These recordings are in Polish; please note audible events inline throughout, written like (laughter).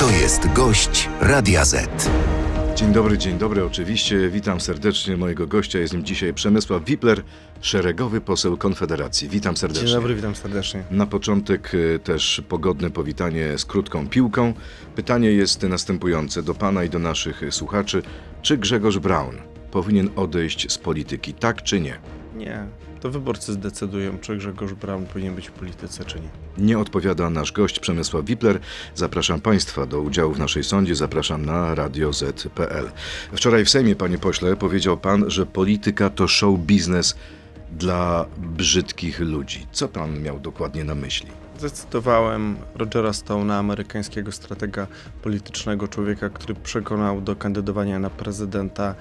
To jest gość Radia Z. Dzień dobry, dzień dobry. Oczywiście witam serdecznie mojego gościa. Jest nim dzisiaj Przemysław Wipler, szeregowy poseł Konfederacji. Witam serdecznie. Dzień dobry, witam serdecznie. Na początek y, też pogodne powitanie z krótką piłką. Pytanie jest następujące do pana i do naszych słuchaczy. Czy Grzegorz Braun powinien odejść z polityki, tak czy nie? Nie. To wyborcy zdecydują, czy Grzegorz Braun powinien być w polityce, czy nie. Nie odpowiada nasz gość Przemysław Wipler. Zapraszam Państwa do udziału w naszej sądzie. Zapraszam na radioz.pl. Wczoraj w Sejmie, panie pośle, powiedział pan, że polityka to show biznes dla brzydkich ludzi. Co pan miał dokładnie na myśli? Zacytowałem Rogera Stone'a, amerykańskiego stratega politycznego, człowieka, który przekonał do kandydowania na prezydenta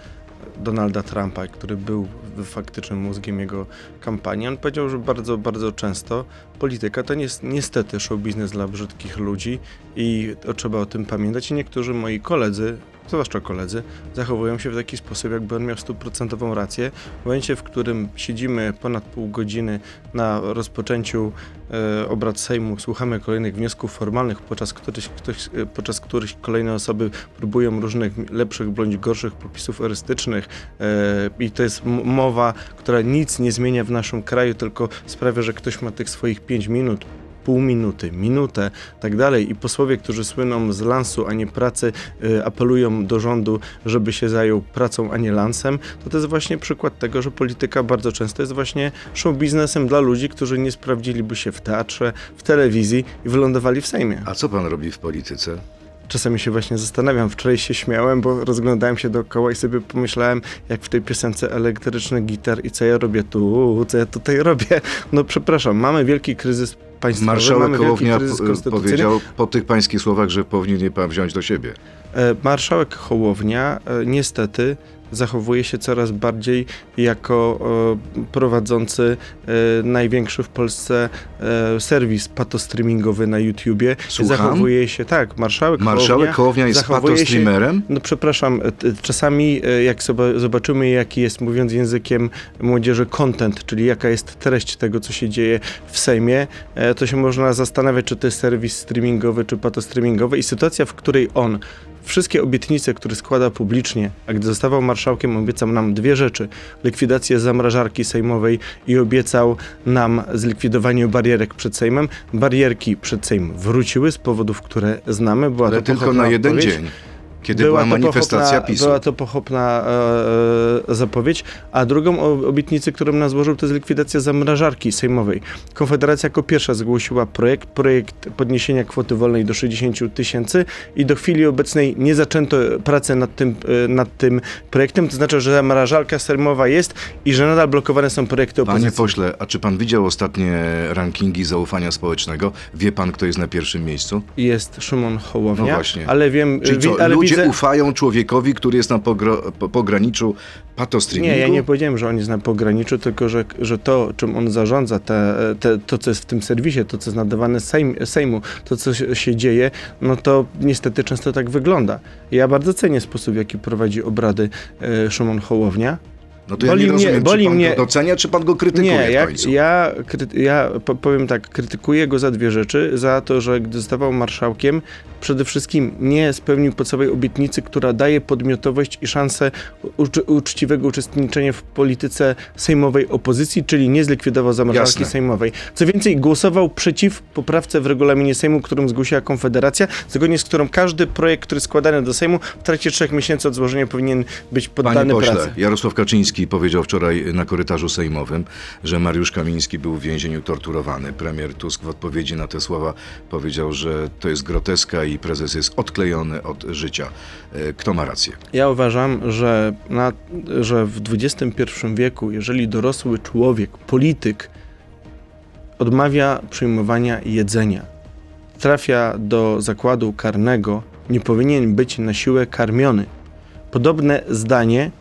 Donalda Trumpa, który był faktycznym mózgiem jego kampanii. On powiedział, że bardzo, bardzo często polityka to jest niestety show biznes dla brzydkich ludzi i trzeba o tym pamiętać. I niektórzy moi koledzy zwłaszcza koledzy, zachowują się w taki sposób, jakby on miał stuprocentową rację. W momencie, w którym siedzimy ponad pół godziny na rozpoczęciu e, obrad Sejmu, słuchamy kolejnych wniosków formalnych, podczas których, ktoś, e, podczas których kolejne osoby próbują różnych lepszych bądź gorszych popisów erystycznych e, i to jest mowa, która nic nie zmienia w naszym kraju, tylko sprawia, że ktoś ma tych swoich pięć minut, pół minuty, minutę, tak dalej. I posłowie, którzy słyną z lansu, a nie pracy, y, apelują do rządu, żeby się zajął pracą, a nie lansem, to to jest właśnie przykład tego, że polityka bardzo często jest właśnie show biznesem dla ludzi, którzy nie sprawdziliby się w teatrze, w telewizji i wylądowali w Sejmie. A co pan robi w polityce? Czasami się właśnie zastanawiam. Wczoraj się śmiałem, bo rozglądałem się dookoła i sobie pomyślałem, jak w tej piosence elektryczny gitar i co ja robię tu, co ja tutaj robię. No przepraszam, mamy wielki kryzys Marszałek Hołownia powiedział po tych pańskich słowach, że powinien je pan wziąć do siebie. E, marszałek Hołownia e, niestety zachowuje się coraz bardziej jako e, prowadzący e, największy w Polsce e, serwis patostreamingowy na YouTubie. Słucham? Zachowuje się, tak, marszałek, Marszałek Hołownia jest zachowuje się- patostreamerem? No przepraszam, czasami jak sobie zobaczymy jaki jest, mówiąc językiem młodzieży, content, czyli jaka jest treść tego, co się dzieje w Sejmie, to się można zastanawiać, czy to jest serwis streamingowy, czy patostreamingowy i sytuacja, w której on wszystkie obietnice, które składa publicznie, a gdy zostawał marszałkiem, obiecał nam dwie rzeczy. Likwidację zamrażarki sejmowej i obiecał nam zlikwidowanie barierek przed Sejmem. Barierki przed Sejm wróciły z powodów, które znamy. Była Ale to tylko na jeden odpowiedź. dzień, kiedy była, to manifestacja pochopna, PiSu. Była to pochopna e, e, zapowiedź, a drugą obietnicę, którą nas złożył, to jest likwidacja zamrażarki sejmowej. Konfederacja jako pierwsza zgłosiła projekt, projekt podniesienia kwoty wolnej do 60 tysięcy i do chwili obecnej nie zaczęto pracy nad tym, e, nad tym projektem, to znaczy, że zamrażarka sejmowa jest i że nadal blokowane są projekty opozycji. Panie pośle, a czy pan widział ostatnie rankingi zaufania społecznego? Wie pan, kto jest na pierwszym miejscu? Jest Szymon Hołownia, No właśnie. ale wiem, Czyli co, wi- ale ludzie widzę... ufają człowiekowi, który jest na pogro, po, pograniczu patostreamingu? Nie, ja nie powiedziałem, że on jest na pograniczu, tylko że, że to, czym on zarządza, te, te, to, co jest w tym serwisie, to, co jest nadawane Sejm, Sejmu, to, co się, się dzieje, no to niestety często tak wygląda. Ja bardzo cenię sposób, w jaki prowadzi obrady e, Szymon Hołownia. No to ja boli nie mnie- rozumiem, boli czy pan mnie- go docenia, czy pan go krytykuje Nie, ja, ja, ja powiem tak, krytykuję go za dwie rzeczy. Za to, że gdy zostawał marszałkiem, przede wszystkim nie spełnił podstawowej obietnicy, która daje podmiotowość i szansę ucz- uczciwego uczestniczenia w polityce sejmowej opozycji, czyli nie zlikwidował zamrażarki Jasne. sejmowej. Co więcej, głosował przeciw poprawce w regulaminie Sejmu, którą zgłosiła Konfederacja, zgodnie z którą każdy projekt, który składany do Sejmu w trakcie trzech miesięcy od złożenia powinien być Panie poddany pośle, pracy. Jarosław Kaczyński powiedział wczoraj na korytarzu sejmowym, że Mariusz Kamiński był w więzieniu torturowany. Premier Tusk w odpowiedzi na te słowa powiedział, że to jest groteska i prezes jest odklejony od życia. E, Kto ma rację? Ja uważam, że, na, że w XXI wieku, jeżeli dorosły człowiek, polityk odmawia przyjmowania jedzenia, trafia do zakładu karnego, nie powinien być na siłę karmiony. Podobne zdanie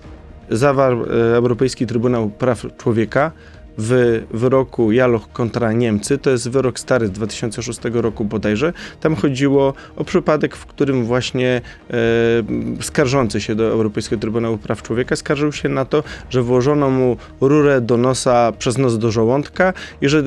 zawarł e, Europejski Trybunał Praw Człowieka w wyroku Jaloch kontra Niemcy, to jest wyrok stary z 2006 roku bodajże, tam chodziło o przypadek, w którym właśnie e, skarżący się do Europejskiego Trybunału Praw Człowieka skarżył się na to, że włożono mu rurę do nosa przez nos do żołądka i że,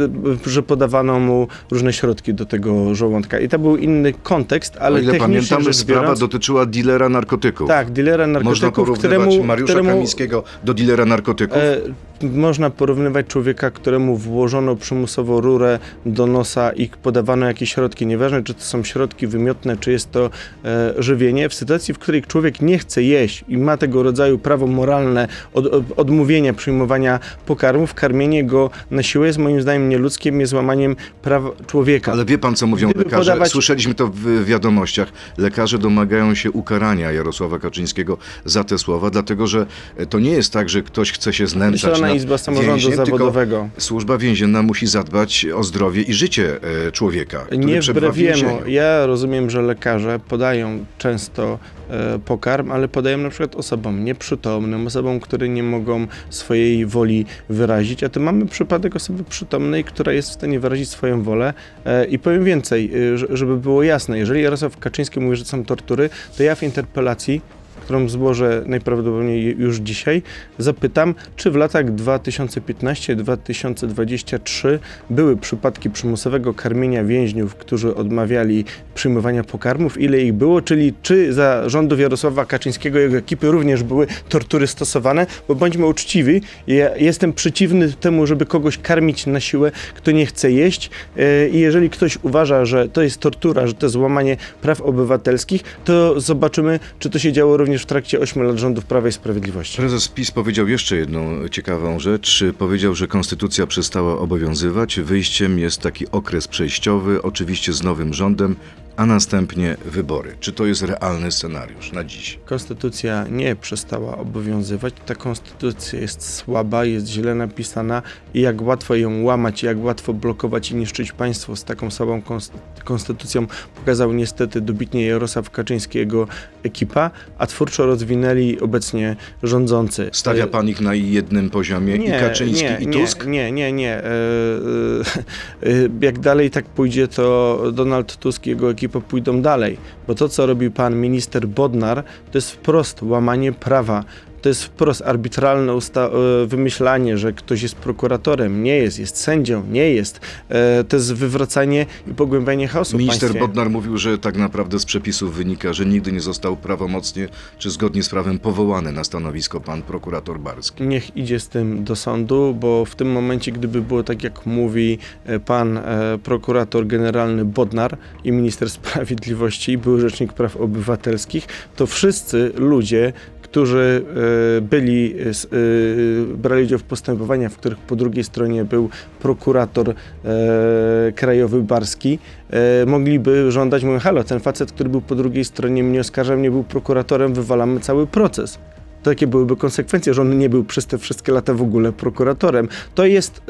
że podawano mu różne środki do tego żołądka. I to był inny kontekst, ale o ile technicznie pamiętam, rzecz sprawa biorąc, dotyczyła dilera narkotyków. tak, dilera Można narkotyków, porównywać któremu, Mariusza któremu Kamińskiego do dilera narkotyków? E, można porównywać człowieka, któremu włożono przymusowo rurę do nosa i podawano jakieś środki, nieważne czy to są środki wymiotne, czy jest to e, żywienie, w sytuacji, w której człowiek nie chce jeść i ma tego rodzaju prawo moralne od, od, odmówienia przyjmowania pokarmów, karmienie go na siłę jest moim zdaniem nieludzkim, jest łamaniem praw człowieka. Ale wie pan, co mówią Gdyby lekarze? podawać- Słyszeliśmy to w wiadomościach. Lekarze domagają się ukarania Jarosława Kaczyńskiego za te słowa, dlatego że to nie jest tak, że ktoś chce się znęcać nad Izba Samorządu więźniem, Zawodowego. Służba więzienna musi zadbać o zdrowie i życie e, człowieka, Nie wbrew jemu. Ja rozumiem, że lekarze podają często e, pokarm, ale podają na przykład osobom nieprzytomnym, osobom, które nie mogą swojej woli wyrazić, a tu mamy przypadek osoby przytomnej, która jest w stanie wyrazić swoją wolę e, i powiem więcej, że- żeby było jasne, jeżeli Jarosław Kaczyński mówi, że są tortury, to ja w interpelacji którą złożę najprawdopodobniej już dzisiaj, zapytam, czy w latach 2015-2023 były przypadki przymusowego karmienia więźniów, którzy odmawiali przyjmowania pokarmów, ile ich było, czyli czy za rządów Jarosława Kaczyńskiego i jego ekipy również były tortury stosowane, bo bądźmy uczciwi, ja jestem przeciwny temu, żeby kogoś karmić na siłę, kto nie chce jeść e, i jeżeli ktoś uważa, że to jest tortura, że to jest złamanie praw obywatelskich, to zobaczymy, czy to się działo również w trakcie 8 lat rządów Prawa i Sprawiedliwości. Prezes PiS powiedział jeszcze jedną ciekawą rzecz. Powiedział, że konstytucja przestała obowiązywać. Wyjściem jest taki okres przejściowy, oczywiście z nowym rządem, a następnie wybory. Czy to jest realny scenariusz na dziś? Konstytucja nie przestała obowiązywać. Ta konstytucja jest słaba, jest źle napisana i jak łatwo ją łamać, jak łatwo blokować i niszczyć państwo z taką słabą konst- konstytucją pokazał niestety dobitnie Jarosław Kaczyński i jego ekipa, a twórczo rozwinęli obecnie rządzący. Stawia E, pan ich na jednym poziomie i Kaczyński nie, i nie, Tusk? Nie, nie, nie. E, e, e, Jak dalej tak pójdzie, to Donald Tusk i jego ekipa pójdą dalej. Bo to, co robi pan minister Bodnar, to jest wprost łamanie prawa. To jest wprost arbitralne e, wymyślanie, że ktoś jest prokuratorem. Nie jest, jest sędzią, nie jest. E, To jest wywracanie i pogłębianie chaosu Minister. Bodnar mówił, że tak naprawdę z przepisów wynika, że nigdy nie został prawomocnie czy zgodnie z prawem powołany na stanowisko pan prokurator Barski. Niech idzie z tym do sądu, bo w tym momencie, gdyby było tak, jak mówi e, pan prokurator generalny Bodnar i minister (laughs) sprawiedliwości, był rzecznik praw obywatelskich, to wszyscy ludzie, którzy e, byli, e, e, brali udział w postępowaniach, w których po drugiej stronie był prokurator krajowy Barski, mogliby żądać, mówią, halo, ten facet, który był po drugiej stronie mnie oskarżał, nie był prokuratorem, wywalamy cały proces takie byłyby konsekwencje, że on nie był przez te wszystkie lata w ogóle prokuratorem. To jest,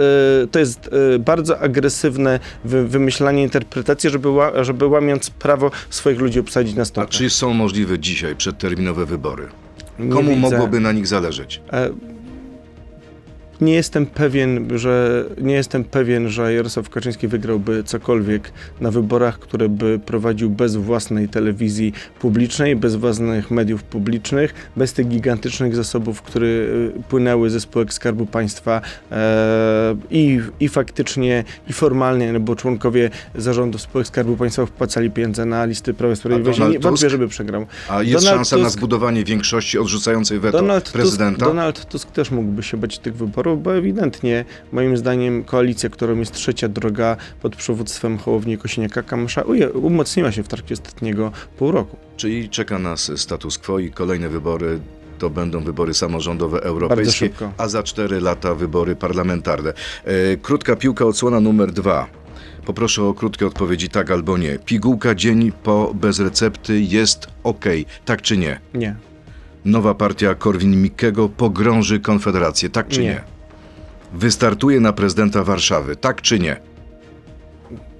to jest bardzo agresywne wy, wymyślanie interpretacji, żeby, ła, żeby łamiąc prawo swoich ludzi obsadzić na A stopę. czy są możliwe dzisiaj przedterminowe wybory? Nie Komu widzę- mogłoby na nich zależeć? E, Nie jestem pewien, że nie jestem pewien, że Jarosław Kaczyński wygrałby cokolwiek na wyborach, które by prowadził bez własnej telewizji publicznej, bez własnych mediów publicznych, bez tych gigantycznych zasobów, które e, płynęły ze spółek Skarbu Państwa e, i, i faktycznie, i formalnie, no bo członkowie zarządów spółek Skarbu Państwa wpłacali pieniądze na listy Prawa i Sprawiedliwości. Nie wątpię, żeby przegrał. A jest Donald szansa na Tusk- zbudowanie większości odrzucającej weto Donald prezydenta? Tusk, Donald Tusk też mógłby się bać tych wyborów, bo ewidentnie, moim zdaniem, koalicja, którą jest trzecia droga pod przywództwem Hołowni Kosiniaka-Kamysza, uje- umocniła się w trakcie ostatniego pół roku. Czyli czeka nas status quo i kolejne wybory to będą wybory samorządowe europejskie, a za 4 lata wybory parlamentarne. E, krótka piłka, odsłona numer dwa. Poproszę o krótkie odpowiedzi tak albo nie. Pigułka dzień po bez recepty jest ok, tak czy nie? Nie, Nowa partia Korwin-Mikkego pogrąży Konfederację, tak czy nie? Nie. Wystartuje na prezydenta Warszawy, tak czy nie?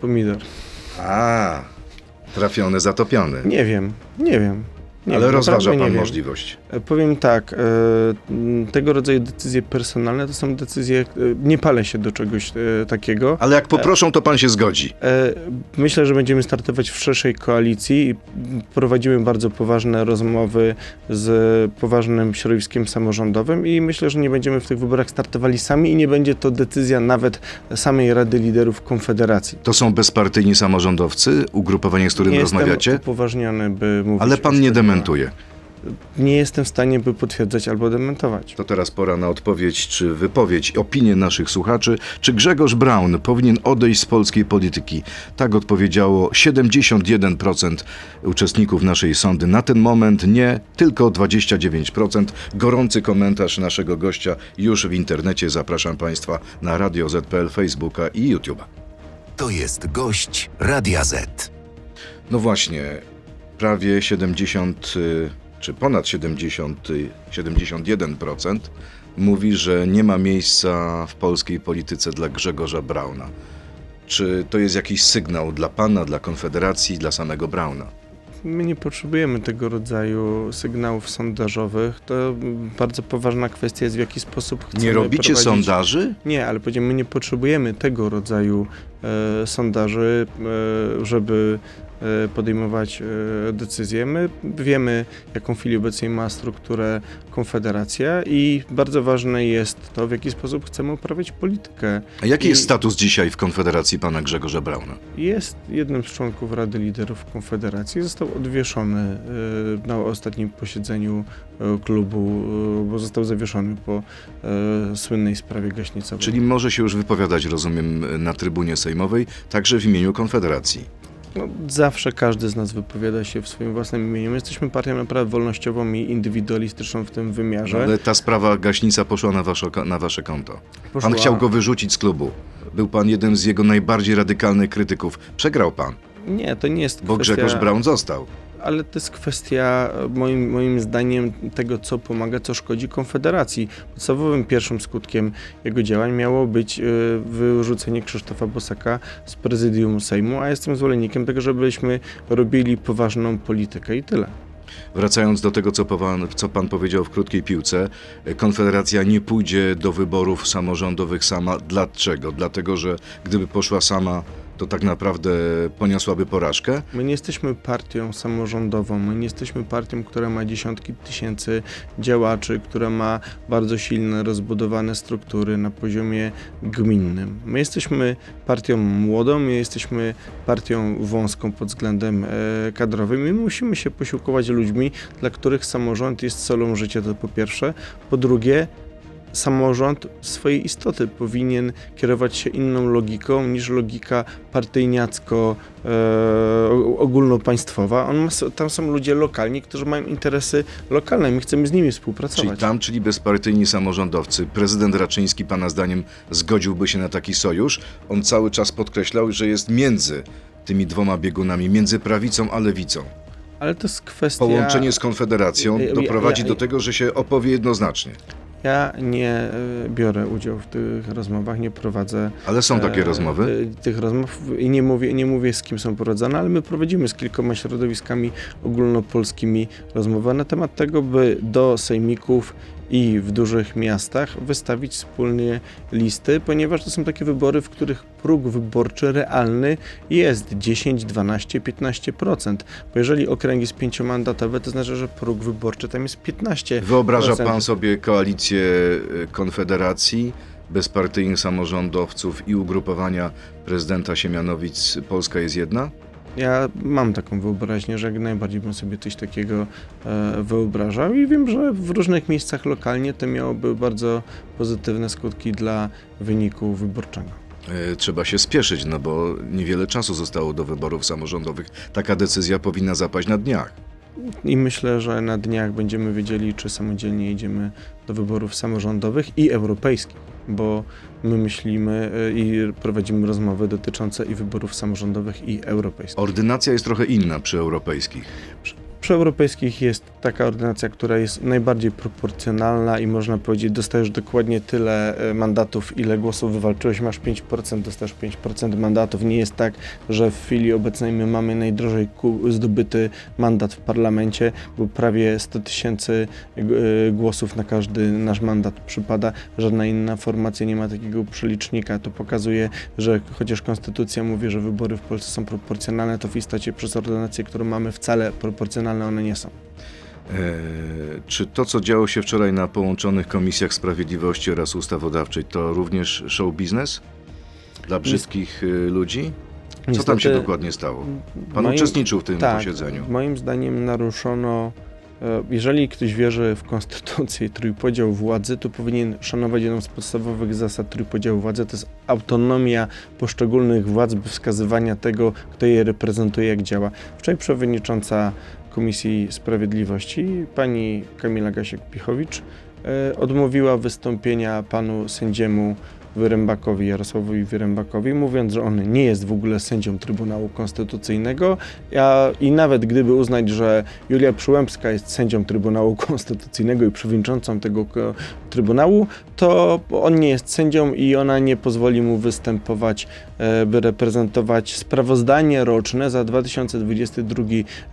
pomidor. A, trafiony, zatopiony. Nie wiem, nie wiem. Nie, Ale rozważa pan możliwość. E, Powiem tak, e, tego rodzaju decyzje personalne to są decyzje, e, nie palę się do czegoś takiego. Ale jak poproszą, to pan się zgodzi. Myślę, że będziemy startować w szerszej koalicji i prowadzimy bardzo poważne rozmowy z poważnym środowiskiem samorządowym i myślę, że nie będziemy w tych wyborach startowali sami i nie będzie to decyzja nawet samej Rady Liderów Konfederacji. To są bezpartyjni samorządowcy, ugrupowanie, z którym nie rozmawiacie, jestem upoważniony, by mówić ale pan nie szczegółach. Dementuje. Nie jestem w stanie, by potwierdzać albo dementować. To teraz pora na odpowiedź czy wypowiedź, opinię naszych słuchaczy. Czy Grzegorz Braun powinien odejść z polskiej polityki? Tak odpowiedziało 71% uczestników naszej sądy. Na ten moment nie, tylko 29%. Gorący komentarz naszego gościa już w internecie. Zapraszam Państwa na Radio ZPL, Facebooka i YouTube'a. To jest gość Radia Z. No właśnie, prawie 70 y, czy ponad 70, y, 71% mówi, że nie ma miejsca w polskiej polityce dla Grzegorza Brauna. Czy to jest jakiś sygnał dla pana, dla Konfederacji, dla samego Brauna? My nie potrzebujemy tego rodzaju sygnałów sondażowych. To bardzo poważna kwestia jest, w jaki sposób chcemy Nie robicie prowadzić... sondaży? Nie, ale powiedziałem, my nie potrzebujemy tego rodzaju e, sondaży, e, żeby podejmować e, decyzje. My wiemy, jaką w chwili obecnej ma strukturę Konfederacja i bardzo ważne jest to, w jaki sposób chcemy uprawiać politykę. A jaki I- jest status dzisiaj w Konfederacji pana Grzegorza Brauna? Jest jednym z członków Rady Liderów Konfederacji. Został odwieszony e, na ostatnim posiedzeniu e, klubu, e, bo został zawieszony po e, słynnej sprawie gaśnicowej. Czyli może się już wypowiadać, rozumiem, na trybunie sejmowej, także w imieniu Konfederacji. No, zawsze każdy z nas wypowiada się w swoim własnym imieniu. My jesteśmy partią naprawdę wolnościową i indywidualistyczną w tym wymiarze. Ale ta sprawa gaśnica poszła na wasze, na wasze konto. Pan Poszła- chciał go wyrzucić z klubu. Był pan jednym z jego najbardziej radykalnych krytyków. Przegrał pan, Nie, to nie jest bo kwestia... Grzegorz Braun został. Ale to jest kwestia, e, moim, moim zdaniem, tego, co pomaga, co szkodzi Konfederacji. Podstawowym pierwszym skutkiem jego działań miało być e, wyrzucenie Krzysztofa Bosaka z prezydium Sejmu, a jestem zwolennikiem tego, żebyśmy robili poważną politykę i tyle. Wracając do tego, co pan, co pan powiedział w krótkiej piłce, Konfederacja nie pójdzie do wyborów samorządowych sama. Dlaczego? Dlatego, że gdyby poszła sama, to tak naprawdę poniosłaby porażkę? My nie jesteśmy partią samorządową, my nie jesteśmy partią, która ma dziesiątki tysięcy działaczy, która ma bardzo silne, rozbudowane struktury na poziomie gminnym. My jesteśmy partią młodą, my jesteśmy partią wąską pod względem e, kadrowym i musimy się posiłkować ludźmi, dla których samorząd jest solą życia, to po pierwsze. Po drugie, samorząd swojej istoty powinien kierować się inną logiką niż logika partyjniacko e, ogólnopaństwowa. On ma, tam są ludzie lokalni, którzy mają interesy lokalne. My chcemy z nimi Czyli współpracować. tam, czyli bezpartyjni samorządowcy. Prezydent Raczyński, pana zdaniem, zgodziłby się na taki sojusz? On cały czas podkreślał, że jest między tymi dwoma biegunami, między prawicą a lewicą. Ale to jest kwestia... Połączenie z Konfederacją doprowadzi do tego, że się opowie jednoznacznie. Ja nie e, biorę udziału w tych rozmowach, nie prowadzę Ale są takie e, rozmowy. e, Tych rozmów i nie mówię, nie mówię z kim są prowadzone, ale my prowadzimy z kilkoma środowiskami ogólnopolskimi rozmowy na temat tego, by do sejmików i w dużych miastach wystawić wspólnie listy, ponieważ to są takie wybory, w których próg wyborczy realny jest 10, 12, 15%. Bo jeżeli okręg jest pięciomandatowy, to znaczy, że próg wyborczy tam jest 15%. Wyobraża pan sobie koalicję y, Konfederacji, bezpartyjnych samorządowców i ugrupowania prezydenta Siemianowic Polska jest jedna? Ja mam taką wyobraźnię, że jak najbardziej bym sobie coś takiego e, wyobrażał i wiem, że w różnych miejscach lokalnie to miałoby bardzo pozytywne skutki dla wyniku wyborczego. E, Trzeba się spieszyć, no bo niewiele czasu zostało do wyborów samorządowych. Taka decyzja powinna zapaść na dniach. I myślę, że na dniach będziemy wiedzieli, czy samodzielnie idziemy do wyborów samorządowych i europejskich, bo my myślimy e, i prowadzimy rozmowy dotyczące i wyborów samorządowych i europejskich. Ordynacja jest trochę inna przy europejskich. Przy europejskich jest taka ordynacja, która jest najbardziej proporcjonalna i można powiedzieć, dostajesz dokładnie tyle e, mandatów, ile głosów wywalczyłeś, masz 5%, dostajesz 5% mandatów. Nie jest tak, że w chwili obecnej my mamy najdrożej zdobyty mandat w parlamencie, bo prawie 100 tysięcy e, głosów na każdy nasz mandat przypada. Żadna inna formacja nie ma takiego przelicznika. To pokazuje, że chociaż konstytucja mówi, że wybory w Polsce są proporcjonalne, to w istocie przez ordynację, którą mamy wcale proporcjonalne one nie są. E, czy to, co działo się wczoraj na połączonych komisjach sprawiedliwości oraz ustawodawczej, to również show biznes dla brzydkich y, ludzi? Co tam się dokładnie stało? Pan moim- uczestniczył w tym tak, posiedzeniu. Moim zdaniem naruszono, e, jeżeli ktoś wierzy w konstytucję i trójpodział władzy, to powinien szanować jedną z podstawowych zasad trójpodziału władzy, to jest autonomia poszczególnych władz, by wskazywania tego, kto je reprezentuje, jak działa. Wczoraj przewodnicząca Komisji Sprawiedliwości, pani Kamila Gasiek-Pichowicz, e, odmówiła wystąpienia panu sędziemu Wyrębakowi, Jarosławowi Wyrębakowi, mówiąc, że on nie jest w ogóle sędzią Trybunału Konstytucyjnego. A, i nawet gdyby uznać, że Julia Przyłębska jest sędzią Trybunału Konstytucyjnego i przewodniczącą tego Trybunału, to on nie jest sędzią i ona nie pozwoli mu występować, e, by reprezentować sprawozdanie roczne za 2022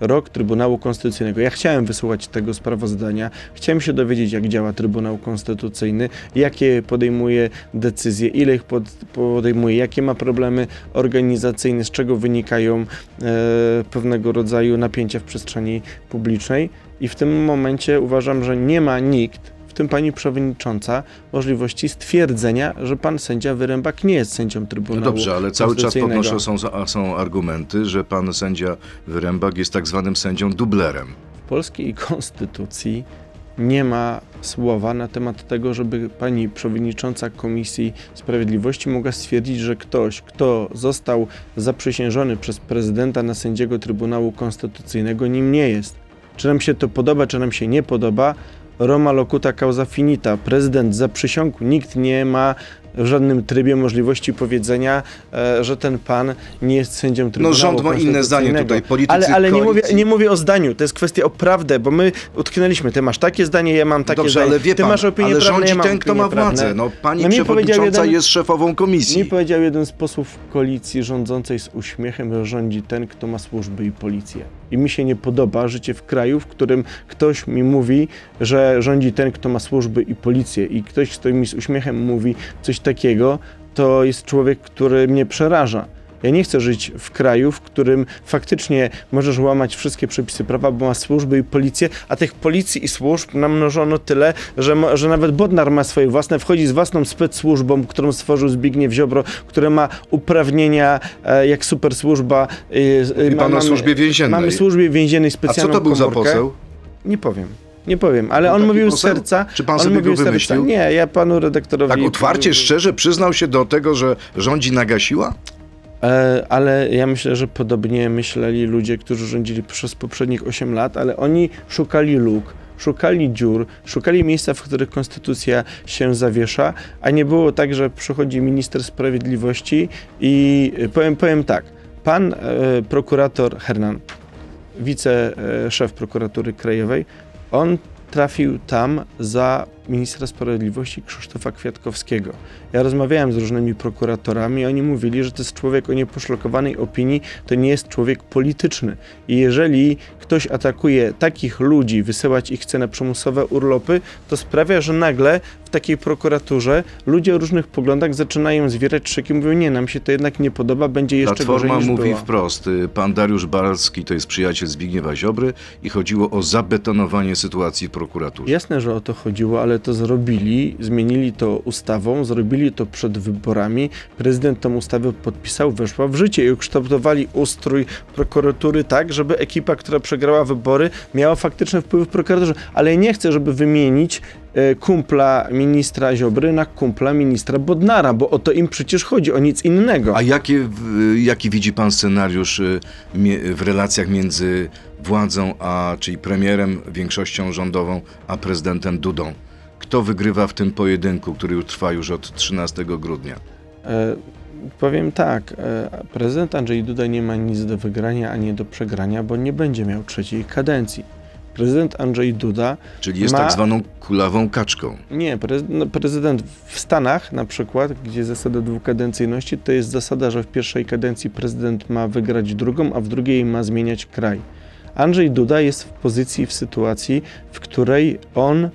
rok Trybunału Konstytucyjnego. Ja chciałem wysłuchać tego sprawozdania, chciałem się dowiedzieć, jak działa Trybunał Konstytucyjny, jakie podejmuje decyzje, ile ich pod, podejmuje, jakie ma problemy organizacyjne, z czego wynikają e, pewnego rodzaju napięcia w przestrzeni publicznej. I w tym momencie uważam, że nie ma nikt, w tym pani przewodnicząca, możliwości stwierdzenia, że pan sędzia Wyrębak nie jest sędzią No Trybunału dobrze, ale cały czas podnoszą są, są argumenty, że pan sędzia Wyrębak jest tak zwanym sędzią dublerem. W polskiej konstytucji nie ma słowa na temat tego, żeby pani przewodnicząca Komisji Sprawiedliwości mogła stwierdzić, że ktoś, kto został zaprzysiężony przez prezydenta na sędziego Trybunału Konstytucyjnego, nim nie jest. Czy nam się to podoba, czy nam się nie podoba, Roma locuta causa finita. Prezydent zaprzysiągł, nikt nie ma w żadnym trybie możliwości powiedzenia, e, że ten pan nie jest sędzią No Trybunału rząd ma inne zdanie tutaj, politycy Ale, ale nie, mówię, nie mówię o zdaniu, to jest kwestia o prawdę, bo my utknęliśmy. Ty masz takie zdanie, ja mam takie Dobrze, zdanie. ale wie Ty pan, masz opinię ale rządzi ja mam ten, kto ma prawne. władzę. No pani No przewodnicząca jeden- jest szefową komisji. Mi powiedział jeden z posłów koalicji rządzącej z uśmiechem, że rządzi ten, kto ma służby i policję. I mi się nie podoba życie w kraju, w którym ktoś mi mówi, że rządzi ten, kto ma służby i policję. I ktoś, kto mi z uśmiechem mówi coś takiego, to jest człowiek, który mnie przeraża. Ja nie chcę żyć w kraju, w którym faktycznie możesz łamać wszystkie przepisy prawa, bo ma służby i policję, a tych policji i służb namnożono tyle, że, że nawet Bodnar ma swoje własne, wchodzi z własną spec-służbą, którą stworzył Zbigniew Ziobro, która ma uprawnienia e, jak super służba. Mówi pan o służbie więziennej. Mamy służbie więziennej A co specjalną to był za komórkę. poseł? Nie powiem. Nie powiem, ale on mówił z serca. Czy pan on sobie mówił go z serca. wymyślił? Nie, ja panu redaktorowi. Tak otwarcie, szczerze przyznał się do tego, że rządzi Nagasiła? E, ale ja myślę, że podobnie myśleli ludzie, którzy rządzili przez poprzednich 8 lat, ale oni szukali luk, szukali dziur, szukali miejsca, w których konstytucja się zawiesza, a nie było tak, że przychodzi minister sprawiedliwości i e, powiem, powiem tak, pan e, prokurator Hernan, wiceszef prokuratury krajowej, on trafił tam za ministra sprawiedliwości Krzysztofa Kwiatkowskiego. Ja rozmawiałem z różnymi prokuratorami, oni mówili, że to jest człowiek o nieposzlokowanej opinii, to nie jest człowiek polityczny. I jeżeli ktoś atakuje takich ludzi, wysyłać ich chce na przymusowe urlopy, to sprawia, że nagle w takiej prokuraturze ludzie o różnych poglądach zaczynają zwierać szyki, mówią, nie, nam się to jednak nie podoba, będzie jeszcze gorzej Platforma niż mówi wprost, y, pan Dariusz Balski to jest przyjaciel Zbigniewa Ziobry i chodziło o zabetonowanie sytuacji w prokuraturze. Jasne, że o to chodziło, ale to zrobili, zmienili to ustawą, zrobili to przed wyborami. Prezydent tą ustawę podpisał, weszła w życie i ukształtowali ustrój prokuratury tak, żeby ekipa, która przegrała wybory, miała faktyczny wpływ w prokuraturze. Ale nie chcę, żeby wymienić e, kumpla ministra Ziobry na kumpla ministra Bodnara, bo o to im przecież chodzi, o nic innego. A jakie, jaki widzi pan scenariusz y, w relacjach między władzą, a czyli premierem, większością rządową, a prezydentem Dudą? Kto wygrywa w tym pojedynku, który już trwa już od 13 grudnia? E, Powiem tak, e, prezydent Andrzej Duda nie ma nic do wygrania ani do przegrania, bo nie będzie miał trzeciej kadencji. Prezydent Andrzej Duda Czyli jest ma- tak zwaną kulawą kaczką. Nie, no, prezydent w Stanach na przykład, gdzie zasada dwukadencyjności, to jest zasada, że w pierwszej kadencji prezydent ma wygrać drugą, a w drugiej ma zmieniać kraj. Andrzej Duda jest w pozycji, w sytuacji, w której on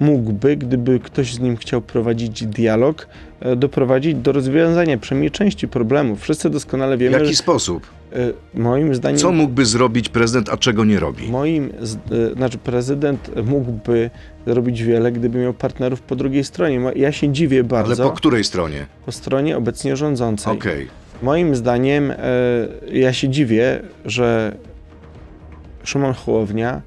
mógłby, gdyby ktoś z nim chciał prowadzić dialog, e, doprowadzić do rozwiązania przynajmniej części problemów. Wszyscy doskonale W wiemy, jaki że sposób? e, moim zdaniem... Co mógłby zrobić prezydent, a czego nie robi? Moim, y, znaczy prezydent mógłby zrobić wiele, gdyby miał partnerów po drugiej stronie. Ja się dziwię Ale bardzo po po... której stronie? stronie obecnie rządzącej. Okej. Moim zdaniem e, ja się dziwię, że Szymon Hołownia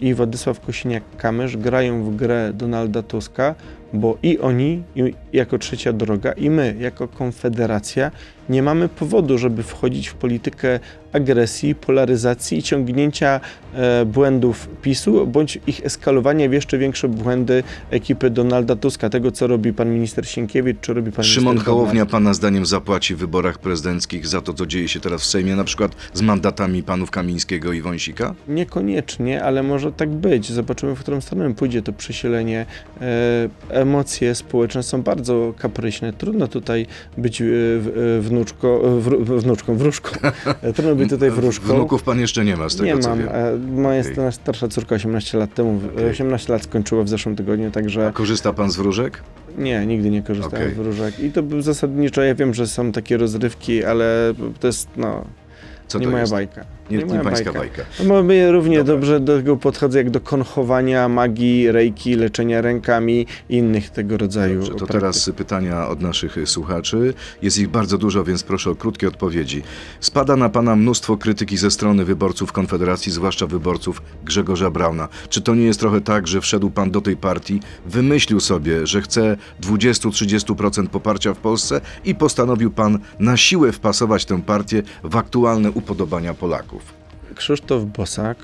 i Władysław Kosiniak-Kamysz grają w grę Donalda Tuska, bo i oni i jako trzecia droga i my jako Konfederacja nie mamy powodu, żeby wchodzić w politykę agresji, polaryzacji i ciągnięcia e, błędów PiSu, bądź ich eskalowania w jeszcze większe błędy ekipy Donalda Tuska, tego co robi pan minister Sienkiewicz, czy robi pan Szymon. Hołownia pana zdaniem zapłaci w wyborach prezydenckich za to, co dzieje się teraz w Sejmie, na przykład z mandatami panów Kamińskiego i Wąsika? Niekoniecznie, ale może tak być. Zobaczymy, w którą stronę pójdzie to przesilenie. E, emocje społeczne są bardzo kapryśne. Trudno tutaj być e, w- e, wnuczko, wnuczką, wróżką. E, Trudno być tutaj (laughs) wróżką. Wnuków pan jeszcze nie ma, z tego Nie co mam. wiem. E, Moja okay. starsza córka 18 lat temu, Okej. 18 lat skończyła w zeszłym tygodniu, A także korzysta pan z wróżek? nie, nigdy nie korzystałem Okej. z wróżek. I to zasadniczo, ja wiem, że są takie rozrywki, ale to jest, no, Co nie moja jest? bajka. Nie, nie moja pańska bajka. No, my równie Dobra. dobrze do tego podchodzę jak do konchowania, magii, rejki, leczenia rękami i innych tego rodzaju Dobrze, to praktyk. teraz pytania od naszych słuchaczy. Jest ich bardzo dużo, więc proszę o krótkie odpowiedzi. Spada na pana mnóstwo krytyki ze strony wyborców Konfederacji, zwłaszcza wyborców Grzegorza Brauna. Czy to nie jest trochę tak, że wszedł pan do tej partii, wymyślił sobie, że chce 20-30% poparcia w Polsce i postanowił pan na siłę wpasować tę partię w aktualne upodobania Polaków? Krzysztof Bosak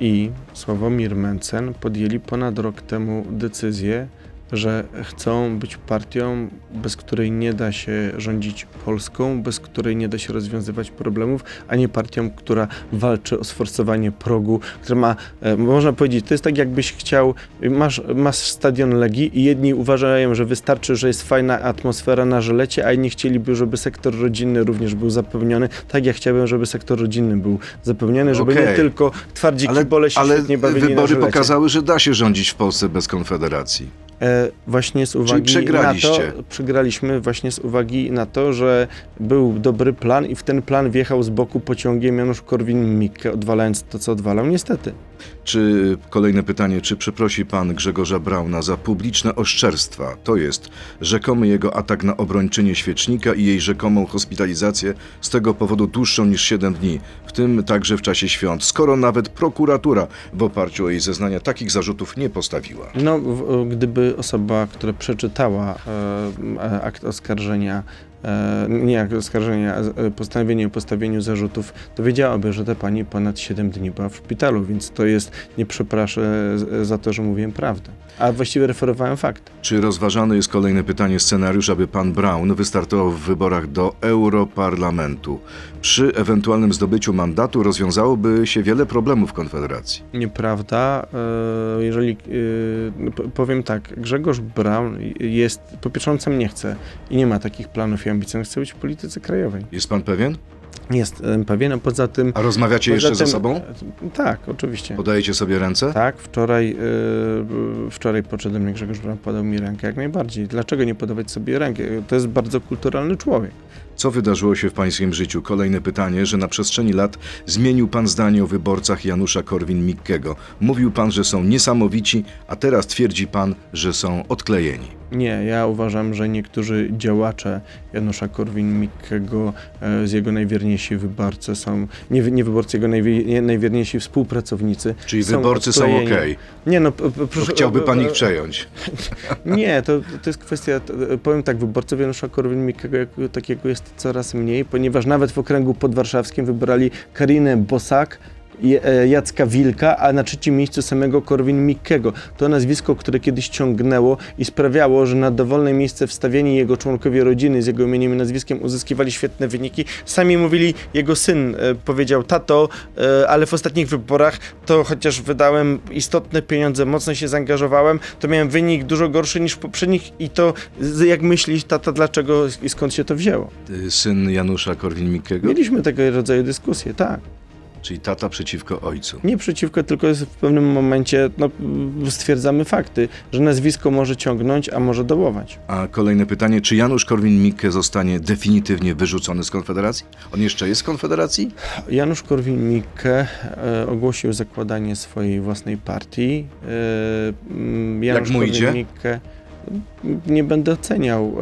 i Sławomir Mencen podjęli ponad rok temu decyzję, że chcą być partią, bez której nie da się rządzić Polską, bez której nie da się rozwiązywać problemów, a nie partią, która walczy o sforsowanie progu, która ma, e, można powiedzieć, to jest tak jakbyś chciał, masz, masz stadion Legii i jedni uważają, że wystarczy, że jest fajna atmosfera na żelecie, a inni chcieliby, żeby sektor rodzinny również był zapewniony, tak jak chciałbym, żeby sektor rodzinny był zapewniony, żeby Okej. nie tylko twardzi Ale, kibole się ale świetnie bawili wybory pokazały, że da się rządzić w Polsce bez Konfederacji. E, właśnie z uwagi na to, przegraliśmy właśnie z uwagi na to, że był dobry plan i w ten plan wjechał z boku pociągiem Janusz Korwin-Mikke, odwalając to, co odwalał, niestety. Czy kolejne pytanie, czy przeprosi pan Grzegorza Brauna za publiczne oszczerstwa, to jest rzekomy jego atak na obrończynię świecznika i jej rzekomą hospitalizację z tego powodu dłuższą niż 7 dni, w tym także w czasie świąt, skoro nawet prokuratura w oparciu o jej zeznania takich zarzutów nie postawiła. No, gdyby osoba, która przeczytała e, e, akt oskarżenia, nie akt oskarżenia, a e, postanowienie o postawieniu zarzutów, to wiedziałaby, że ta pani ponad 7 dni była w szpitalu, więc to jest, nie przepraszę z- za to, że mówiłem prawdę. A właściwie referowałem fakt. Czy rozważany jest kolejne pytanie, scenariusz, aby pan Braun wystartował w wyborach do Europarlamentu? Przy ewentualnym zdobyciu mandatu rozwiązałoby się wiele problemów Konfederacji. Nieprawda. E, Jeżeli e, powiem tak, Grzegorz Braun jest, po pierwsze on sam nie chce i nie ma takich planów i ambicji, on chce być w polityce krajowej. Jest pan pewien? Jest e, pewien, a poza tym... A rozmawiacie jeszcze ze tym- sobą? Tak, oczywiście. Podajecie sobie ręce? Tak, wczoraj, e, wczoraj podszedł do mnie Grzegorz Braun, podał mi rękę jak najbardziej. Dlaczego nie podawać sobie rękę? To jest bardzo kulturalny człowiek. Co wydarzyło się w pańskim życiu? Kolejne pytanie, że na przestrzeni lat zmienił pan zdanie o wyborcach Janusza Korwin-Mikkego. Mówił pan, że są niesamowici, a teraz twierdzi pan, że są odklejeni. Nie, ja uważam, że niektórzy działacze Janusza Korwin-Mikkego, e, z jego najwierniejsi wyborcy są, nie, nie wyborcy, jego najwie, nie, najwierniejsi współpracownicy. Czyli wyborcy są okej. Nie no, proszę, chciałby pan ich przejąć. (laughs) Nie, to, to jest kwestia, powiem tak, wyborców Janusza Korwin-Mikkego takiego jest coraz mniej, ponieważ nawet w okręgu podwarszawskim wybrali Karinę Bosak, Jacka Wilka, a na trzecim miejscu samego Korwin-Mikkego. To nazwisko, które kiedyś ciągnęło i sprawiało, że na dowolne miejsce wstawieni jego członkowie rodziny z jego imieniem i nazwiskiem uzyskiwali świetne wyniki. Sami mówili, jego syn e, powiedział, tato, e, ale w ostatnich wyborach to chociaż wydałem istotne pieniądze, mocno się zaangażowałem, to miałem wynik dużo gorszy niż w poprzednich i to jak myślisz, tata, dlaczego i skąd się to wzięło? Syn Janusza Korwin-Mikkego, Mieliśmy tego rodzaju dyskusje, tak. Czyli tata przeciwko ojcu. Nie przeciwko, tylko jest w pewnym momencie no, stwierdzamy fakty, że nazwisko może ciągnąć, a może dołować. A kolejne pytanie, czy Janusz Korwin-Mikke zostanie definitywnie wyrzucony z Konfederacji? On jeszcze jest w Konfederacji? Janusz Korwin-Mikke e, ogłosił zakładanie swojej własnej partii. E, Janusz mu idzie? Korwin-Mikke mm, nie będę oceniał.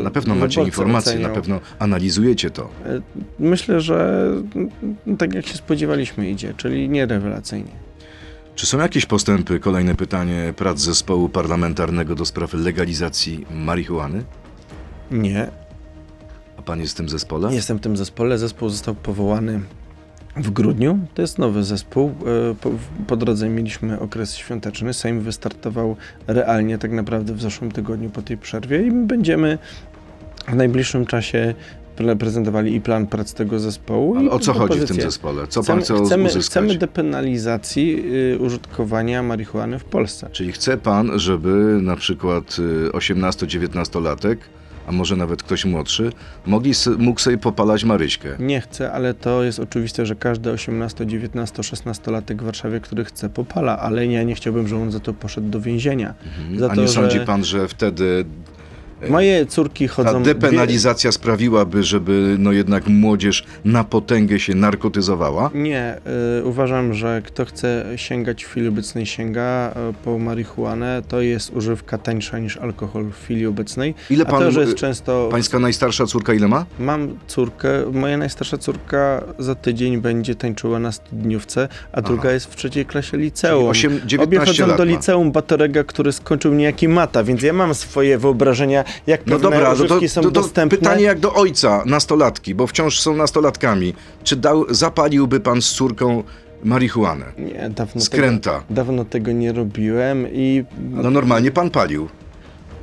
E, Na pewno macie informacje, ocenią. na pewno analizujecie to. E, Myślę, że mm, tak jak się spodziewaliśmy idzie, czyli nie rewelacyjnie. Czy są jakieś postępy, kolejne pytanie, prac zespołu parlamentarnego do spraw legalizacji marihuany? Nie, A pan jest w tym zespole? Jestem w tym zespole. Zespół został powołany w grudniu. To jest nowy zespół. E, Po, po drodze mieliśmy okres świąteczny. Sejm wystartował realnie tak naprawdę w zeszłym tygodniu po tej przerwie i my będziemy w najbliższym czasie pre- prezentowali i plan prac tego zespołu. Ale o co chodzi w tym zespole? Co pan chce chcemy, uzyskać? chcemy depenalizacji y, użytkowania marihuany w Polsce. Czyli chce pan, żeby na przykład y, 18-19-latek, a może nawet ktoś młodszy, mogli, mógł sobie popalać Maryśkę? Nie chcę, ale to jest oczywiste, że każdy 18, 19, 16-latek w Warszawie, który chce, popala, ale ja nie chciałbym, żeby on za to poszedł do więzienia. Mhm. Za a to, nie sądzi że- pan, że wtedy Moje córki ta chodzą... depenalizacja sprawiłaby, żeby no jednak młodzież na potęgę się narkotyzowała? Nie, y, uważam, że kto chce sięgać w chwili obecnej sięga y, po marihuanę, to jest używka tańsza niż alkohol w chwili obecnej. Ile A pan, to, że y, jest często... pańska najstarsza córka ile ma? Mam córkę, moja najstarsza córka za tydzień będzie tańczyła na studniówce, a druga jest w trzeciej klasie liceum. Osiem- Obie 19 chodzą do liceum Batorega, który skończył niejaki Mata, więc ja mam swoje wyobrażenia, jak No pewne dobra, no to, używki są to, to dostępne. pytanie jak do ojca, nastolatki, bo wciąż są nastolatkami. Czy dał, zapaliłby pan z córką marihuanę? Nie, dawno Skręta. Tego, dawno tego nie robiłem i No normalnie pan palił.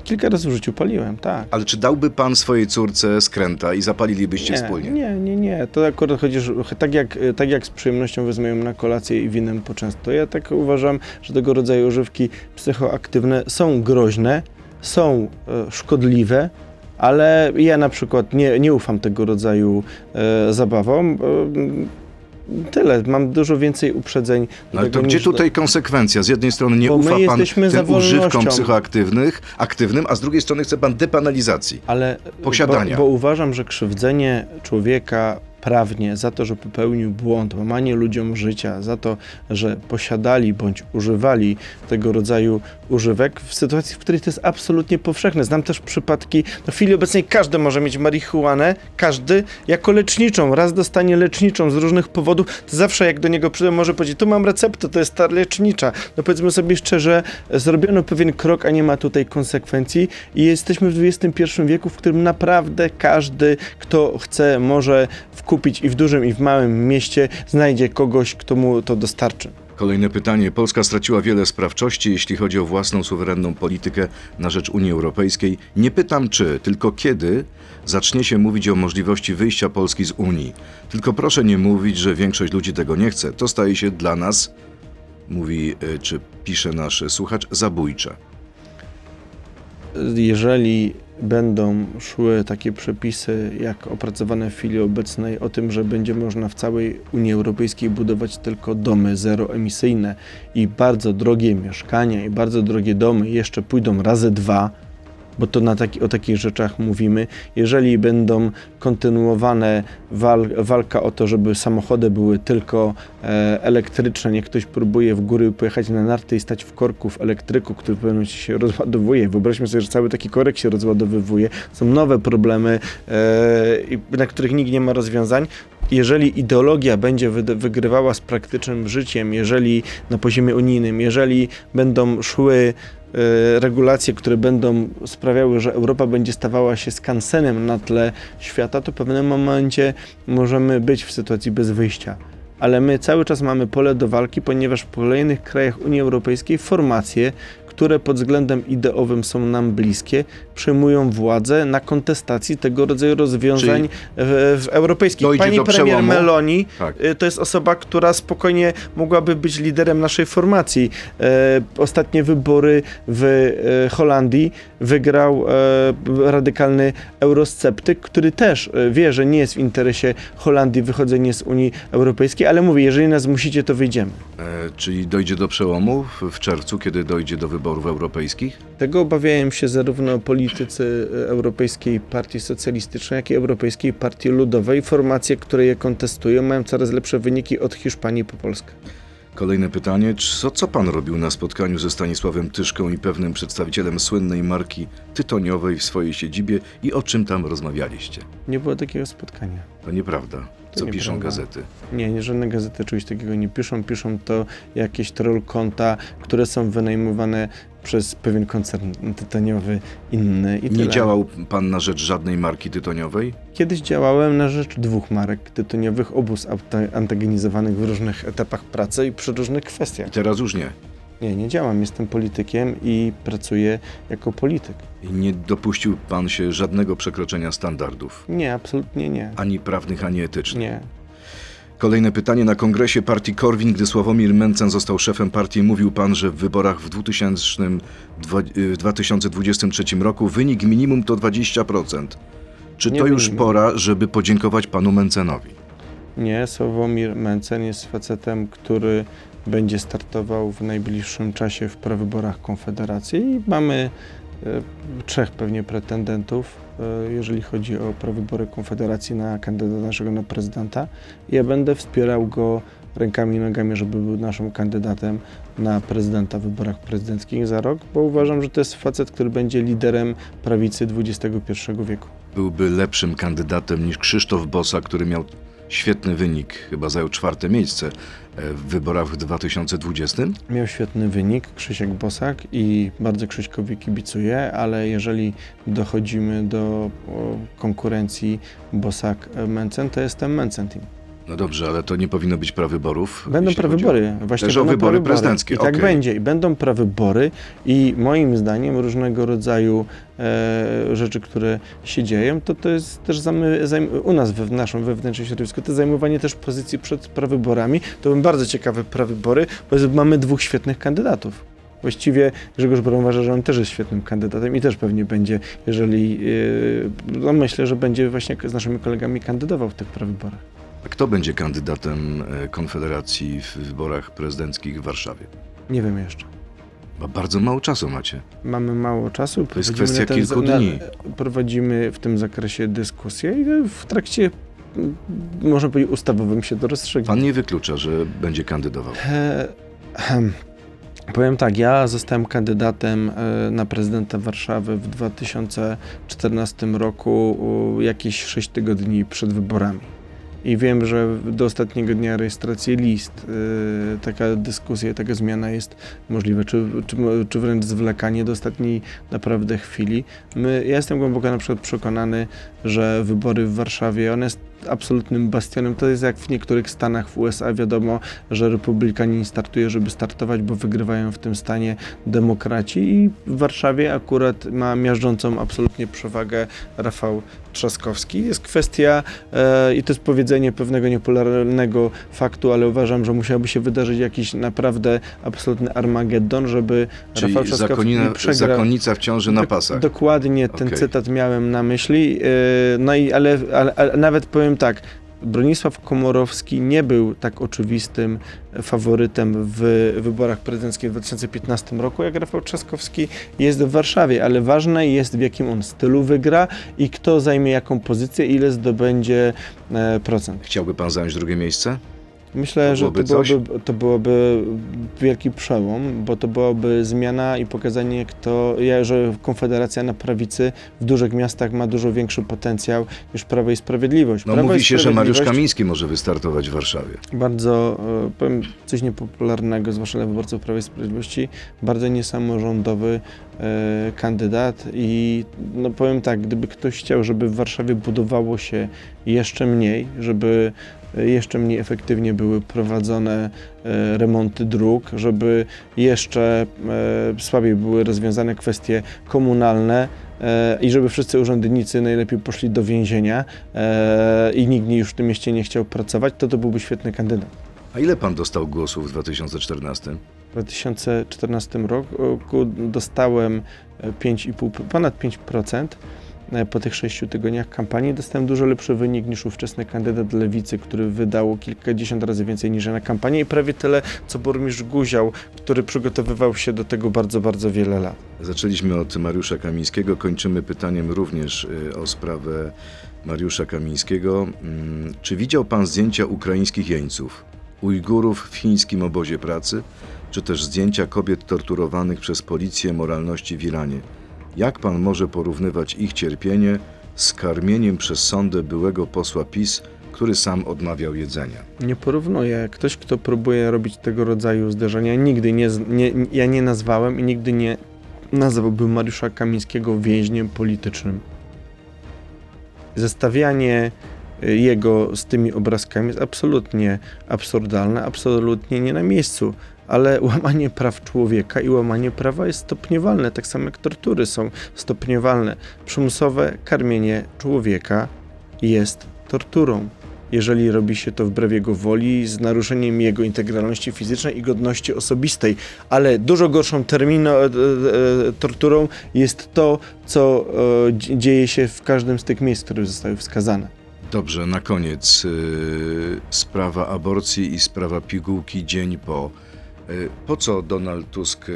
kilka razy w życiu paliłem, tak. Ale czy dałby pan swojej córce skręta i zapalilibyście Nie, wspólnie? nie, nie, nie. To akurat chodzi, że tak jak, tak jak z przyjemnością wezmę ją na kolację i winem poczęstuję, ja tak uważam, że tego rodzaju używki psychoaktywne są groźne, są e, szkodliwe, ale ja na przykład nie, nie ufam tego rodzaju e, zabawom. E, tyle, mam dużo więcej uprzedzeń. No ale to gdzie niż- tutaj konsekwencja? Z jednej strony nie Bo ufa pan tym używkom psychoaktywnych, aktywnym, a z drugiej strony chce pan depenalizacji. ale posiadania. Bo, bo uważam, że krzywdzenie człowieka prawnie za to, że popełnił błąd, łamanie ludziom życia, za to, że posiadali bądź używali tego rodzaju używek w sytuacji, w której to jest absolutnie powszechne. Znam też przypadki, no w chwili obecnej każdy może mieć marihuanę, każdy, jako leczniczą. Raz dostanie leczniczą z różnych powodów, to zawsze jak do niego przyjdę, może powiedzieć, tu mam receptę, to jest ta lecznicza. No powiedzmy sobie szczerze, zrobiono pewien krok, a nie ma tutaj konsekwencji i jesteśmy w XXI wieku, w którym naprawdę każdy, kto chce, może wkupić i w dużym, i w małym mieście, znajdzie kogoś, kto mu to dostarczy. Kolejne pytanie. Polska straciła wiele sprawczości, jeśli chodzi o własną suwerenną politykę na rzecz Unii Europejskiej. Nie pytam czy, tylko kiedy zacznie się mówić o możliwości wyjścia Polski z Unii. Tylko proszę nie mówić, że większość ludzi tego nie chce. To staje się dla nas, mówi y, czy pisze nasz słuchacz, zabójcze. jeżeli będą szły takie przepisy, jak opracowane w chwili obecnej, o tym, że będzie można w całej Unii Europejskiej budować tylko domy zeroemisyjne i bardzo drogie mieszkania i bardzo drogie domy jeszcze pójdą razy dwa, bo to na taki, o takich rzeczach mówimy. Jeżeli będą kontynuowane wal, walka o to, żeby samochody były tylko e, elektryczne, niech ktoś próbuje w góry pojechać na narty i stać w korku w elektryku, który momencie się rozładowuje. Wyobraźmy sobie, że cały taki korek się rozładowywuje. Są nowe problemy, e, na których nikt nie ma rozwiązań. Jeżeli ideologia będzie wy- wygrywała z praktycznym życiem, jeżeli na poziomie unijnym, jeżeli będą szły e, regulacje, które będą sprawiały, że Europa będzie stawała się skansenem na tle świata, to w pewnym momencie możemy być w sytuacji bez wyjścia. ale my cały czas mamy pole do walki, ponieważ w kolejnych krajach Unii Europejskiej formacje, które pod względem ideowym są nam bliskie, przejmują władzę na kontestacji tego rodzaju rozwiązań w, w europejskich. Pani premier przełomu? Meloni Tak. y, to jest osoba, która spokojnie mogłaby być liderem naszej formacji. E, ostatnie wybory w e, Holandii wygrał e, radykalny eurosceptyk, który też wie, że nie jest w interesie Holandii wychodzenie z Unii Europejskiej, ale mówi, jeżeli nas musicie, to wyjdziemy. E, czyli dojdzie do przełomu w czerwcu, kiedy dojdzie do wyborów europejskich? Tego obawiają się zarówno politycy e, Europejskiej Partii Socjalistycznej, jak i Europejskiej Partii Ludowej. Formacje, które je kontestują, mają coraz lepsze wyniki od Hiszpanii po Polskę. Kolejne pytanie. Co, co pan robił na spotkaniu ze Stanisławem Tyszką i pewnym przedstawicielem słynnej marki tytoniowej w swojej siedzibie i o czym tam rozmawialiście? Nie było takiego spotkania. To nieprawda. Co To piszą nieprawda. gazety? Nie, nie, żadne gazety czegoś takiego nie piszą. Piszą to jakieś troll konta, które są wynajmowane przez pewien koncern tytoniowy inny i Nie tyle. działał pan na rzecz żadnej marki tytoniowej? Kiedyś działałem na rzecz dwóch marek tytoniowych, obu anta- antagonizowanych w różnych etapach pracy i przy różnych kwestiach. I teraz już nie. Nie, nie działam. Jestem politykiem i pracuję jako polityk. I nie dopuścił pan się żadnego przekroczenia standardów, Nie, absolutnie nie. ani prawnych, ani etycznych. Nie. Kolejne pytanie. Na kongresie partii Korwin, gdy Sławomir Mencen został szefem partii, mówił pan, że w wyborach w 2000, dwa- y, w 2023 roku wynik minimum to 20%. Czy Nie to już minimum. pora, żeby podziękować panu Mencenowi? Nie, Sławomir Mencen jest facetem, który będzie startował w najbliższym czasie w prawyborach Konfederacji i mamy e, trzech pewnie pretendentów, e, jeżeli chodzi o prawybory Konfederacji na kandydata naszego na prezydenta. Ja będę wspierał go rękami i nogami, żeby był naszym kandydatem na prezydenta w wyborach prezydenckich za rok, bo uważam, że to jest facet, który będzie liderem prawicy XXI wieku. Byłby lepszym kandydatem niż Krzysztof Bosa, który miał świetny wynik, chyba zajął czwarte miejsce e, w wyborach w 2020. Miał świetny wynik Krzysiek Bosak i bardzo Krzyśkowi kibicuję, ale jeżeli dochodzimy do konkurencji Bosak-Mencen, to jestem Mencen Team. No dobrze, ale to nie powinno być prawyborów. Będą chodzi o- prawybory. Właśnie Też o wybory prawybory. prezydenckie, I tak okej. będzie. I będą prawybory i moim zdaniem różnego rodzaju e, rzeczy, które się dzieją, to to jest też zamy, zajm, u nas w naszym wewnętrznym środowisku, to zajmowanie też pozycji przed prawyborami. To będą bardzo ciekawe prawybory, bo mamy dwóch świetnych kandydatów. Właściwie Grzegorz Braun uważa, że on też jest świetnym kandydatem i też pewnie będzie, jeżeli, e, no myślę, że będzie właśnie z naszymi kolegami kandydował w tych prawyborach. A Kto będzie kandydatem e, Konfederacji w wyborach prezydenckich w Warszawie? Nie wiem jeszcze. Bo bardzo mało czasu macie. Mamy mało czasu. To jest kwestia na ten kilku dni. Prowadzimy w tym zakresie dyskusję i w trakcie, można powiedzieć, ustawowym się to rozstrzygnie. Pan nie wyklucza, że będzie kandydował. E. Powiem tak, ja zostałem kandydatem e, na prezydenta Warszawy w 2014 roku, jakieś 6 tygodni przed wyborami. I wiem, że do ostatniego dnia rejestracji list e, taka dyskusja, taka zmiana jest możliwa, czy, czy, czy wręcz zwlekanie do ostatniej naprawdę chwili. My, ja jestem głęboko na przykład przekonany, że wybory w Warszawie, one absolutnym bastionem. To jest jak w niektórych stanach w USA wiadomo, że republikanin startuje, żeby startować, bo wygrywają w tym stanie demokraci i w Warszawie akurat ma miażdżącą absolutnie przewagę Rafał Trzaskowski. Jest kwestia, e, i to jest powiedzenie pewnego niepopularnego faktu, ale uważam, że musiałby się wydarzyć jakiś naprawdę absolutny Armagedon, żeby Czyli Rafał Trzaskowski zakonina, przegrał. zakonnica w ciąży na Dok- pasach. Dokładnie ten Okej. cytat miałem na myśli. Yy, No i ale, ale, ale nawet powiem tak. Bronisław Komorowski nie był tak oczywistym faworytem w wyborach prezydenckich w 2015 roku, jak Rafał Trzaskowski jest w Warszawie, ale ważne jest w jakim on stylu wygra i kto zajmie jaką pozycję, ile zdobędzie e, procent. Chciałby pan zająć drugie miejsce? Myślę, To że to byłoby to byłoby wielki przełom, bo to byłaby zmiana i pokazanie, kto, ja, że Konfederacja na prawicy w dużych miastach ma dużo większy potencjał niż Prawo i Sprawiedliwość. No Prawo mówi się, że Mariusz Kamiński może wystartować w Warszawie. Bardzo, e, powiem coś niepopularnego, zwłaszcza dla wyborców Prawa i Sprawiedliwości, bardzo niesamorządowy e, kandydat i no powiem tak, gdyby ktoś chciał, żeby w Warszawie budowało się jeszcze mniej, żeby jeszcze mniej efektywnie były prowadzone e, remonty dróg, żeby jeszcze e, słabiej były rozwiązane kwestie komunalne e, i żeby wszyscy urzędnicy najlepiej poszli do więzienia i nikt już w tym mieście nie chciał pracować, to to byłby świetny kandydat. A ile pan dostał głosów w 2014? W 2014 roku dostałem e, 5,5, ponad 5%. E, Po tych sześciu tygodniach kampanii dostałem dużo lepszy wynik niż ówczesny kandydat Lewicy, który wydał kilkadziesiąt razy więcej niż ja na kampanię i prawie tyle, co burmistrz Guział, który przygotowywał się do tego bardzo, bardzo wiele lat. Zaczęliśmy od Mariusza Kamińskiego, kończymy pytaniem również y, o sprawę Mariusza Kamińskiego. Mm, Czy widział pan zdjęcia ukraińskich jeńców, Ujgurów w chińskim obozie pracy, czy też zdjęcia kobiet torturowanych przez policję moralności w Iranie? Jak pan może porównywać ich cierpienie z karmieniem przez sądę byłego posła PiS, który sam odmawiał jedzenia? Nie porównuję. Ktoś, kto próbuje robić tego rodzaju zderzenia, nigdy nie, nie, ja nie nazwałem i nigdy nie nazwałbym Mariusza Kamińskiego więźniem politycznym. Zestawianie y, jego z tymi obrazkami jest absolutnie absurdalne, absolutnie nie na miejscu. Ale (laughs) łamanie praw człowieka i łamanie prawa jest stopniewalne, tak samo jak tortury są stopniewalne. Przymusowe karmienie człowieka jest torturą jeżeli robi się to wbrew jego woli, z naruszeniem jego integralności fizycznej i godności osobistej. Ale dużo gorszą termino, e, e, torturą jest to, co e, dzie- dzieje się w każdym z tych miejsc, które zostały wskazane. Dobrze, na koniec y, sprawa aborcji i sprawa pigułki dzień po. Y, po co Donald Tusk y,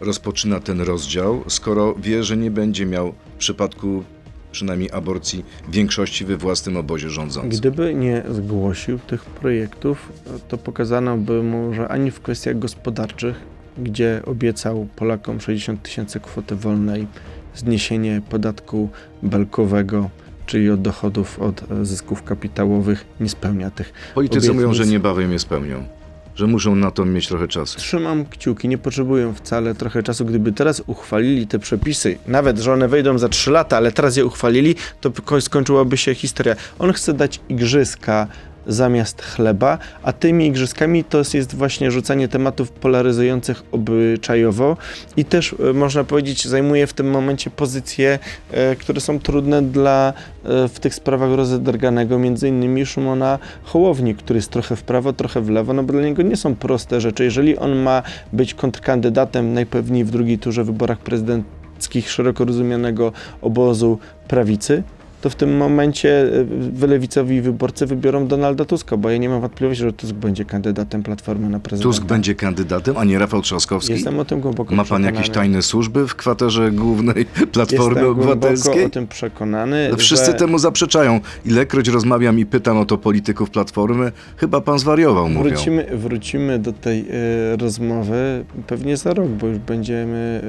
rozpoczyna ten rozdział, skoro wie, że nie będzie miał w przypadku przynajmniej aborcji większości we własnym obozie rządzącym? Gdyby nie zgłosił tych projektów, to pokazano by mu, że ani w kwestiach gospodarczych, gdzie obiecał Polakom 60 tysięcy kwoty wolnej, zniesienie podatku belkowego, czyli od dochodów od zysków kapitałowych, nie spełnia tych Politycy mówią, obietnic. że niebawem je spełnią, że muszą na to mieć trochę czasu. Trzymam kciuki, nie potrzebują wcale trochę czasu. Gdyby teraz uchwalili te przepisy, nawet że one wejdą za 3 lata, ale teraz je uchwalili, to ko- skończyłaby się historia. On chce dać igrzyska zamiast chleba, a tymi igrzyskami to jest właśnie rzucanie tematów polaryzujących obyczajowo i też e, można powiedzieć zajmuje w tym momencie pozycje, e, które są trudne dla e, w tych sprawach rozedrganego, między innymi Szymona Hołowni, który jest trochę w prawo, trochę w lewo, no bo dla niego nie są proste rzeczy. Jeżeli on ma być kontrkandydatem najpewniej w drugiej turze wyborach prezydenckich szeroko rozumianego obozu prawicy, to w tym momencie e, wylewicowi wyborcy wybiorą Donalda Tuska, bo ja nie mam wątpliwości, że Tusk będzie kandydatem Platformy na prezydenta. Tusk będzie kandydatem, a nie Rafał Trzaskowski? Jestem o tym głęboko Ma pan jakieś przekonany. tajne służby w kwaterze głównej (laughs) Platformy Jestem Obywatelskiej? o tym przekonany, No wszyscy że temu zaprzeczają. Ilekroć rozmawiam i pytam o to polityków Platformy, chyba pan zwariował, mówią. wrócimy, wrócimy do tej e, rozmowy pewnie za rok, bo już będziemy e,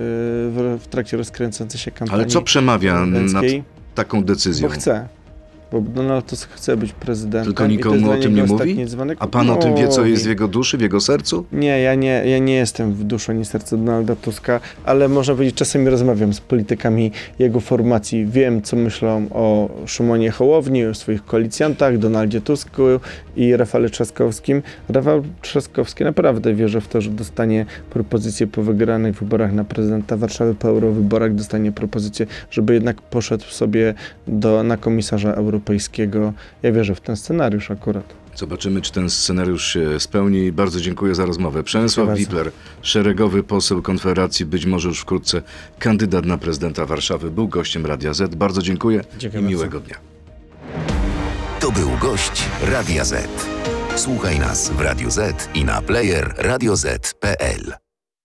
w, w trakcie rozkręcającej się kampanii Ale co przemawia prezydenckiej, taką decyzją? bo. Bo Donald Tusk chce być prezydentem. Tylko nikomu o tym nie mówi? Dzwonek. A pan o tym wie, co jest w jego duszy, w jego sercu? Nie, ja nie, ja nie jestem w duszy ani sercu Donalda Tuska, ale można powiedzieć, czasami rozmawiam z politykami jego formacji. Wiem, co myślą o Szymonie Hołowni, o swoich koalicjantach, Donaldzie Tusku i Rafale Trzaskowskim. Rafał Trzaskowski naprawdę wierzy w to, że dostanie propozycję po wygranych wyborach na prezydenta Warszawy, po eurowyborach dostanie propozycję, żeby jednak poszedł sobie do, na komisarza europejskiego. Ja wierzę w ten scenariusz akurat. Zobaczymy, czy ten scenariusz się spełni. Bardzo dziękuję za rozmowę. Przemysław. Wipler, szeregowy poseł Konfederacji, być może już wkrótce kandydat na prezydenta Warszawy, był gościem Radia Z. Bardzo dziękuję Dziękuję i bardzo. miłego dnia. To był gość Radia Z. Słuchaj nas w Radio Z i na player radioz.pl.